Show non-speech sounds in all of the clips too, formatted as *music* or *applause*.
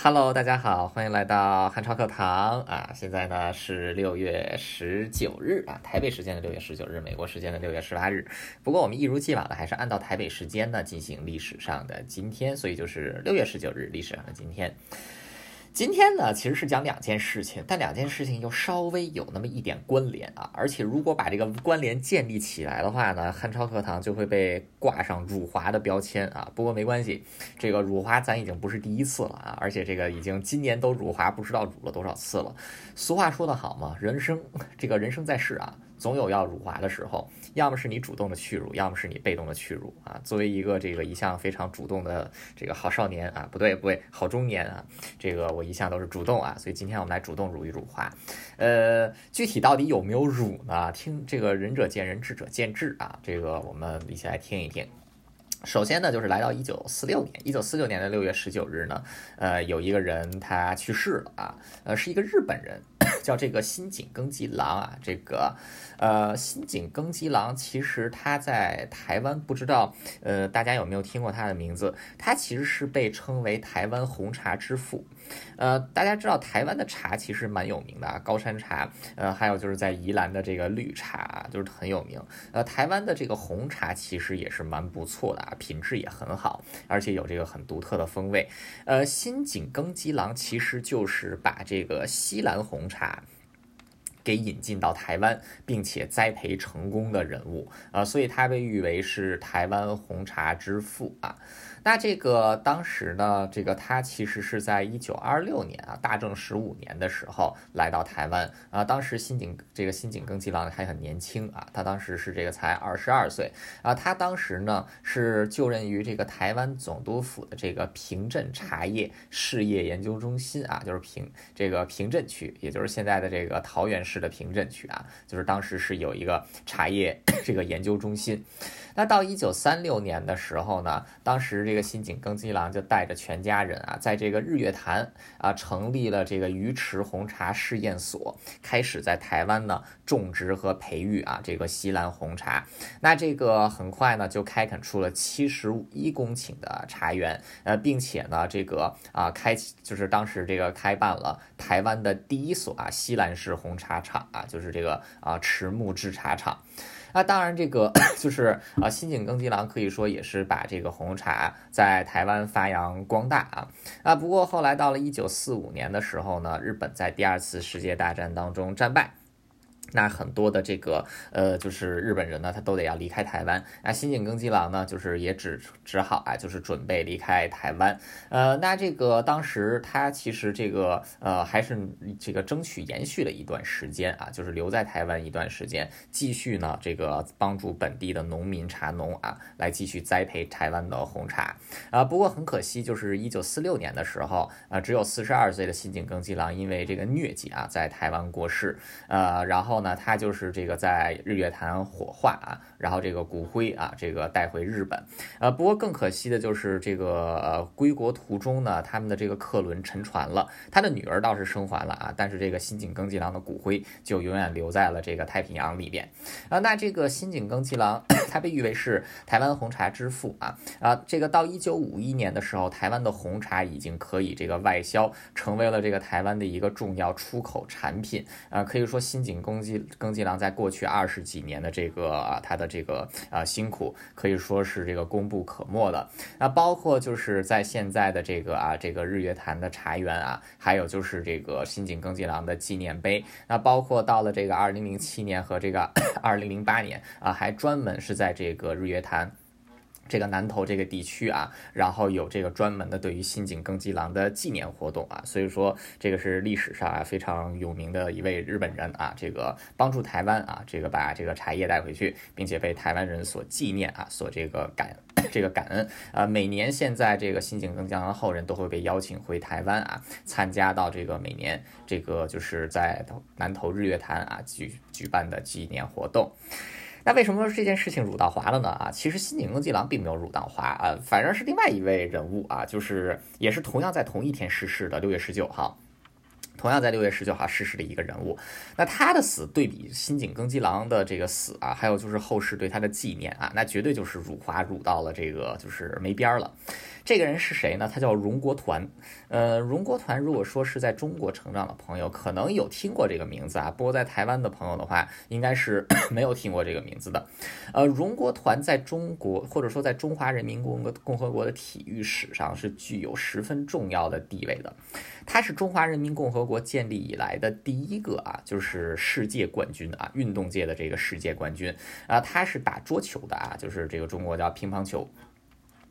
Hello，大家好，欢迎来到汉超课堂啊！现在呢是六月十九日啊，台北时间的六月十九日，美国时间的六月十八日。不过我们一如既往的还是按照台北时间呢进行历史上的今天，所以就是六月十九日历史上的今天。今天呢，其实是讲两件事情，但两件事情又稍微有那么一点关联啊。而且如果把这个关联建立起来的话呢，汉超课堂就会被挂上辱华的标签啊。不过没关系，这个辱华咱已经不是第一次了啊，而且这个已经今年都辱华，不知道辱了多少次了。俗话说得好嘛，人生这个人生在世啊。总有要辱华的时候，要么是你主动的屈辱，要么是你被动的屈辱啊。作为一个这个一向非常主动的这个好少年啊，不对不对，好中年啊，这个我一向都是主动啊，所以今天我们来主动辱一辱华。呃，具体到底有没有辱呢？听这个仁者见仁，智者见智啊。这个我们一起来听一听。首先呢，就是来到一九四六年，一九四六年的六月十九日呢，呃，有一个人他去世了啊，呃，是一个日本人。*coughs* 叫这个新井耕吉郎啊，这个，呃，新井耕吉郎其实他在台湾不知道，呃，大家有没有听过他的名字？他其实是被称为台湾红茶之父。呃，大家知道台湾的茶其实蛮有名的啊，高山茶，呃，还有就是在宜兰的这个绿茶就是很有名。呃，台湾的这个红茶其实也是蛮不错的品质也很好，而且有这个很独特的风味。呃，新井耕吉郎其实就是把这个西兰红茶。给引进到台湾，并且栽培成功的人物啊，所以他被誉为是台湾红茶之父啊。那这个当时呢，这个他其实是在一九二六年啊，大正十五年的时候来到台湾啊。当时新井这个新井耕吉郎还很年轻啊，他当时是这个才二十二岁啊。他当时呢是就任于这个台湾总督府的这个平镇茶叶事业研究中心啊，就是平这个平镇区，也就是现在的这个桃园市的平镇区啊，就是当时是有一个茶叶这个研究中心。那到一九三六年的时候呢，当时这个新井耕吉郎就带着全家人啊，在这个日月潭啊，成立了这个鱼池红茶试验所，开始在台湾呢种植和培育啊这个西兰红茶。那这个很快呢就开垦出了七十一公顷的茶园，呃，并且呢这个啊开就是当时这个开办了台湾的第一所啊西兰式红茶厂啊，就是这个啊池木制茶厂。那当然，这个 *coughs* 就是啊，新井耕吉郎可以说也是把这个红茶在台湾发扬光大啊啊。不过后来到了一九四五年的时候呢，日本在第二次世界大战当中战败。那很多的这个呃，就是日本人呢，他都得要离开台湾。那新井耕吉郎呢，就是也只只好啊，就是准备离开台湾。呃，那这个当时他其实这个呃，还是这个争取延续了一段时间啊，就是留在台湾一段时间，继续呢这个帮助本地的农民茶农啊，来继续栽培台湾的红茶啊。不过很可惜，就是一九四六年的时候啊，只有四十二岁的新井耕吉郎因为这个疟疾啊，在台湾过世。呃，然后。后呢，他就是这个在日月潭火化啊，然后这个骨灰啊，这个带回日本。呃，不过更可惜的就是这个呃归国途中呢，他们的这个客轮沉船了。他的女儿倒是生还了啊，但是这个新井耕吉郎的骨灰就永远留在了这个太平洋里边。啊，那这个新井耕吉郎，他被誉为是台湾红茶之父啊啊，这个到一九五一年的时候，台湾的红茶已经可以这个外销，成为了这个台湾的一个重要出口产品啊，可以说新井耕。耕吉郎在过去二十几年的这个啊，他的这个啊辛苦可以说是这个功不可没的。那包括就是在现在的这个啊，这个日月潭的茶园啊，还有就是这个新井耕吉郎的纪念碑。那包括到了这个二零零七年和这个 *coughs* 二零零八年啊，还专门是在这个日月潭。这个南投这个地区啊，然后有这个专门的对于新井耕吉郎的纪念活动啊，所以说这个是历史上啊非常有名的一位日本人啊，这个帮助台湾啊，这个把这个茶叶带回去，并且被台湾人所纪念啊，所这个感 *coughs* 这个感恩啊，每年现在这个新井耕吉郎后人都会被邀请回台湾啊，参加到这个每年这个就是在南投日月潭啊举举办的纪念活动。那为什么说这件事情辱到华了呢？啊，其实新井耕吉郎并没有辱到华啊，反而是另外一位人物啊，就是也是同样在同一天逝世的六月十九号，同样在六月十九号逝世的一个人物。那他的死对比新井耕吉郎的这个死啊，还有就是后世对他的纪念啊，那绝对就是辱华辱到了这个就是没边儿了。这个人是谁呢？他叫荣国团。呃，荣国团如果说是在中国成长的朋友，可能有听过这个名字啊。不过在台湾的朋友的话，应该是 *coughs* 没有听过这个名字的。呃，荣国团在中国或者说在中华人民共和共和国的体育史上是具有十分重要的地位的。他是中华人民共和国建立以来的第一个啊，就是世界冠军啊，运动界的这个世界冠军啊。他是打桌球的啊，就是这个中国叫乒乓球。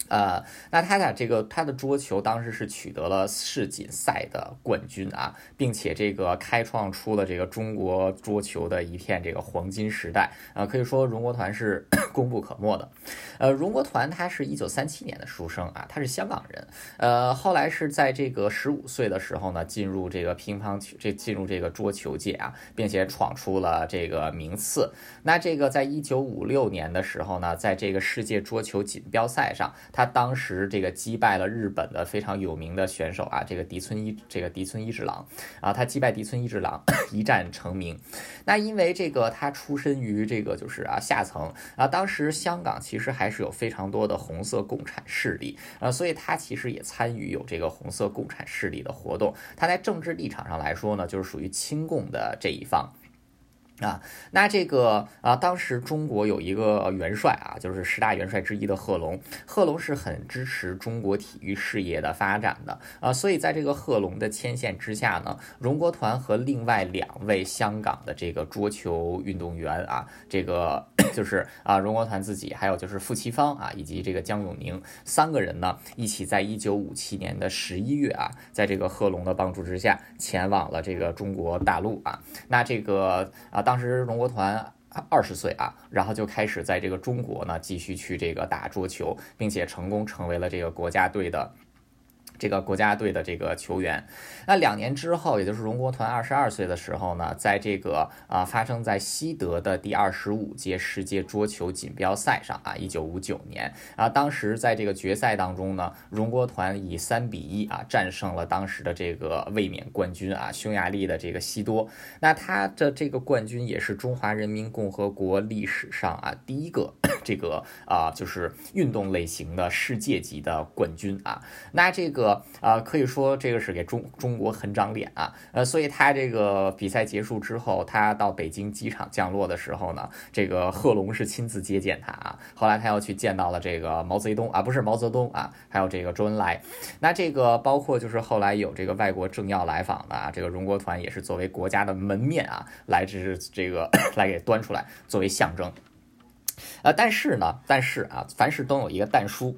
呃，那他俩这个他的桌球当时是取得了世锦赛的冠军啊，并且这个开创出了这个中国桌球的一片这个黄金时代啊，可以说荣国团是 *coughs* 功不可没的。呃，荣国团他是一九三七年的出生啊，他是香港人。呃，后来是在这个十五岁的时候呢，进入这个乒乓球这进入这个桌球界啊，并且闯出了这个名次。那这个在一九五六年的时候呢，在这个世界桌球锦标赛上。他当时这个击败了日本的非常有名的选手啊，这个迪村一这个迪村一之郎啊，他击败迪村一之郎 *coughs* 一战成名。那因为这个他出身于这个就是啊下层啊，当时香港其实还是有非常多的红色共产势力啊，所以他其实也参与有这个红色共产势力的活动。他在政治立场上来说呢，就是属于亲共的这一方。啊，那这个啊，当时中国有一个元帅啊，就是十大元帅之一的贺龙，贺龙是很支持中国体育事业的发展的啊，所以在这个贺龙的牵线之下呢，荣国团和另外两位香港的这个桌球运动员啊，这个就是啊，荣国团自己，还有就是傅其芳啊，以及这个江永宁三个人呢，一起在一九五七年的十一月啊，在这个贺龙的帮助之下，前往了这个中国大陆啊，那这个啊。当时荣国团二十岁啊，然后就开始在这个中国呢继续去这个打桌球，并且成功成为了这个国家队的。这个国家队的这个球员，那两年之后，也就是荣国团二十二岁的时候呢，在这个啊发生在西德的第二十五届世界桌球锦标赛上啊，一九五九年啊，当时在这个决赛当中呢，荣国团以三比一啊战胜了当时的这个卫冕冠军啊匈牙利的这个西多。那他的这个冠军也是中华人民共和国历史上啊第一个这个啊就是运动类型的世界级的冠军啊。那这个。啊，可以说这个是给中中国很长脸啊，呃，所以他这个比赛结束之后，他到北京机场降落的时候呢，这个贺龙是亲自接见他啊。后来他又去见到了这个毛泽东啊，不是毛泽东啊，还有这个周恩来。那这个包括就是后来有这个外国政要来访的啊，这个荣国团也是作为国家的门面啊，来这是这个 *coughs* 来给端出来作为象征。呃，但是呢，但是啊，凡事都有一个但书，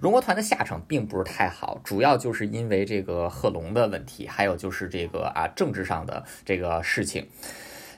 荣国团的下场并不是太好，主要就是因为这个贺龙的问题，还有就是这个啊政治上的这个事情。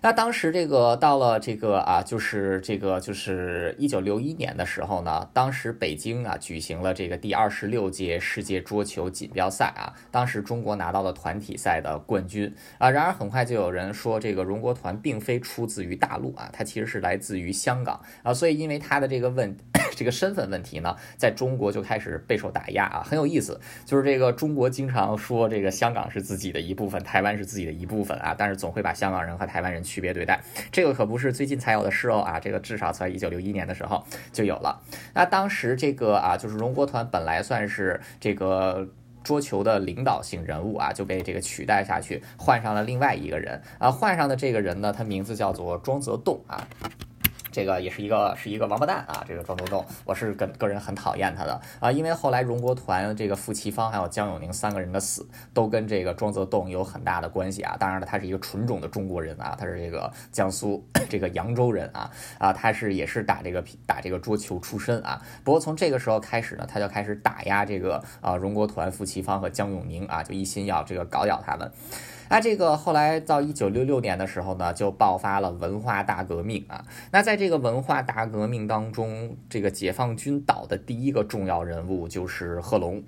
那当时这个到了这个啊，就是这个就是一九六一年的时候呢，当时北京啊举行了这个第二十六届世界桌球锦标赛啊，当时中国拿到了团体赛的冠军啊。然而很快就有人说，这个荣国团并非出自于大陆啊，他其实是来自于香港啊。所以因为他的这个问 *coughs* 这个身份问题呢，在中国就开始备受打压啊。很有意思，就是这个中国经常说这个香港是自己的一部分，台湾是自己的一部分啊，但是总会把香港人和台湾人。区别对待，这个可不是最近才有的事哦啊，这个至少在一九六一年的时候就有了。那当时这个啊，就是荣国团本来算是这个桌球的领导性人物啊，就被这个取代下去，换上了另外一个人啊，换上的这个人呢，他名字叫做庄则栋啊。这个也是一个是一个王八蛋啊！这个庄周栋，我是个个人很讨厌他的啊，因为后来荣国团这个傅其芳还有江永宁三个人的死，都跟这个庄则栋有很大的关系啊。当然了，他是一个纯种的中国人啊，他是这个江苏 *coughs* 这个扬州人啊啊，他是也是打这个打这个桌球出身啊。不过从这个时候开始呢，他就开始打压这个啊荣国团傅其芳和江永宁啊，就一心要这个搞掉他们。那这个后来到一九六六年的时候呢，就爆发了文化大革命啊。那在这个文化大革命当中，这个解放军倒的第一个重要人物就是贺龙。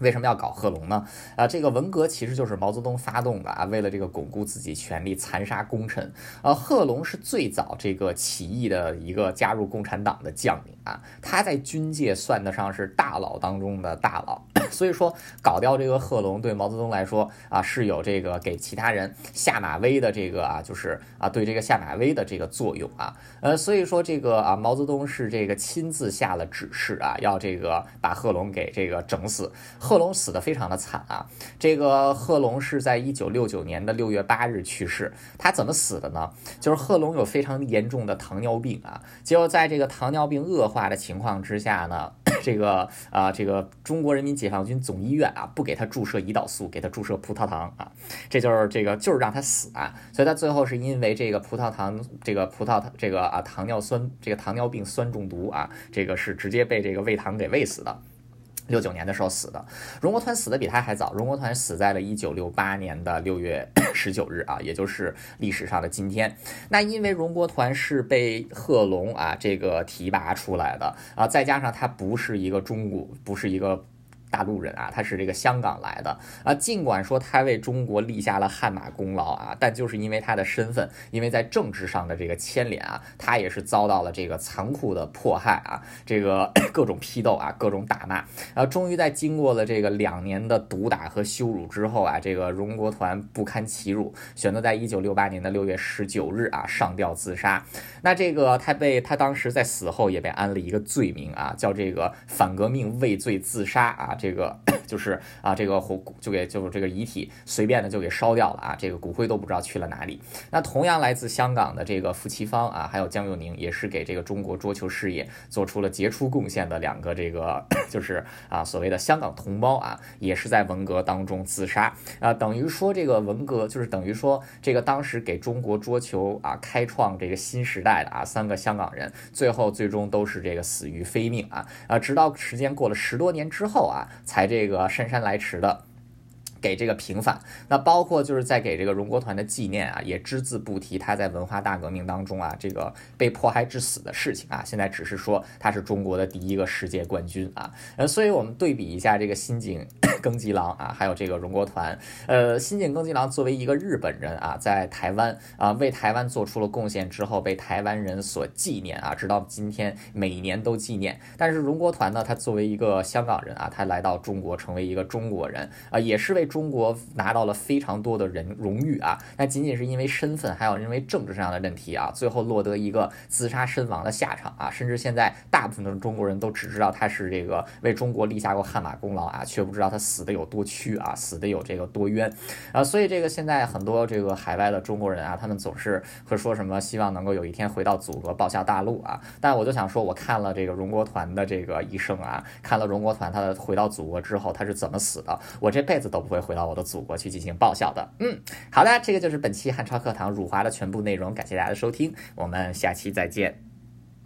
为什么要搞贺龙呢？啊，这个文革其实就是毛泽东发动的啊，为了这个巩固自己权力，残杀功臣。呃，贺龙是最早这个起义的一个加入共产党的将领啊，他在军界算得上是大佬当中的大佬。*coughs* 所以说，搞掉这个贺龙对毛泽东来说啊，是有这个给其他人下马威的这个啊，就是啊，对这个下马威的这个作用啊。呃，所以说这个啊，毛泽东是这个亲自下了指示啊，要这个把贺龙给这个整死。贺龙死的非常的惨啊！这个贺龙是在一九六九年的六月八日去世。他怎么死的呢？就是贺龙有非常严重的糖尿病啊，结果在这个糖尿病恶化化的情况之下呢，*coughs* 这个啊，这个中国人民解放军总医院啊，不给他注射胰岛素，给他注射葡萄糖啊，这就是这个就是让他死啊！所以他最后是因为这个葡萄糖，这个葡萄糖这个啊糖尿酸，这个糖尿病酸中毒啊，这个是直接被这个喂糖给喂死的。六九年的时候死的，荣国团死的比他还早。荣国团死在了一九六八年的六月 *coughs* 十九日啊，也就是历史上的今天。那因为荣国团是被贺龙啊这个提拔出来的啊，再加上他不是一个中国，不是一个。大陆人啊，他是这个香港来的啊。尽管说他为中国立下了汗马功劳啊，但就是因为他的身份，因为在政治上的这个牵连啊，他也是遭到了这个残酷的迫害啊，这个 *coughs* 各种批斗啊，各种打骂啊。终于在经过了这个两年的毒打和羞辱之后啊，这个荣国团不堪其辱，选择在一九六八年的六月十九日啊上吊自杀。那这个他被他当时在死后也被安了一个罪名啊，叫这个反革命畏罪自杀啊。这个 *clears throat* 就是啊，这个火就给就这个遗体随便的就给烧掉了啊，这个骨灰都不知道去了哪里。那同样来自香港的这个傅奇芳啊，还有江佑宁，也是给这个中国桌球事业做出了杰出贡献的两个这个 *clears throat* 就是啊所谓的香港同胞啊，也是在文革当中自杀啊，等于说这个文革就是等于说这个当时给中国桌球啊开创这个新时代的啊三个香港人，最后最终都是这个死于非命啊啊，直到时间过了十多年之后啊。才这个姗姗来迟的。给这个平反，那包括就是在给这个荣国团的纪念啊，也只字不提他在文化大革命当中啊这个被迫害致死的事情啊。现在只是说他是中国的第一个世界冠军啊。呃，所以我们对比一下这个新井 *coughs* 耕吉郎啊，还有这个荣国团。呃，新井耕吉郎作为一个日本人啊，在台湾啊为台湾做出了贡献之后，被台湾人所纪念啊，直到今天每年都纪念。但是荣国团呢，他作为一个香港人啊，他来到中国成为一个中国人啊，也是为。中国拿到了非常多的人荣誉啊，那仅仅是因为身份，还有因为政治上的问题啊，最后落得一个自杀身亡的下场啊。甚至现在大部分的中国人都只知道他是这个为中国立下过汗马功劳啊，却不知道他死的有多屈啊，死的有这个多冤啊。所以这个现在很多这个海外的中国人啊，他们总是会说什么希望能够有一天回到祖国报效大陆啊。但我就想说，我看了这个荣国团的这个一生啊，看了荣国团他的回到祖国之后他是怎么死的，我这辈子都不会会。回到我的祖国去进行报效的，嗯，好的，这个就是本期汉超课堂辱华的全部内容，感谢大家的收听，我们下期再见。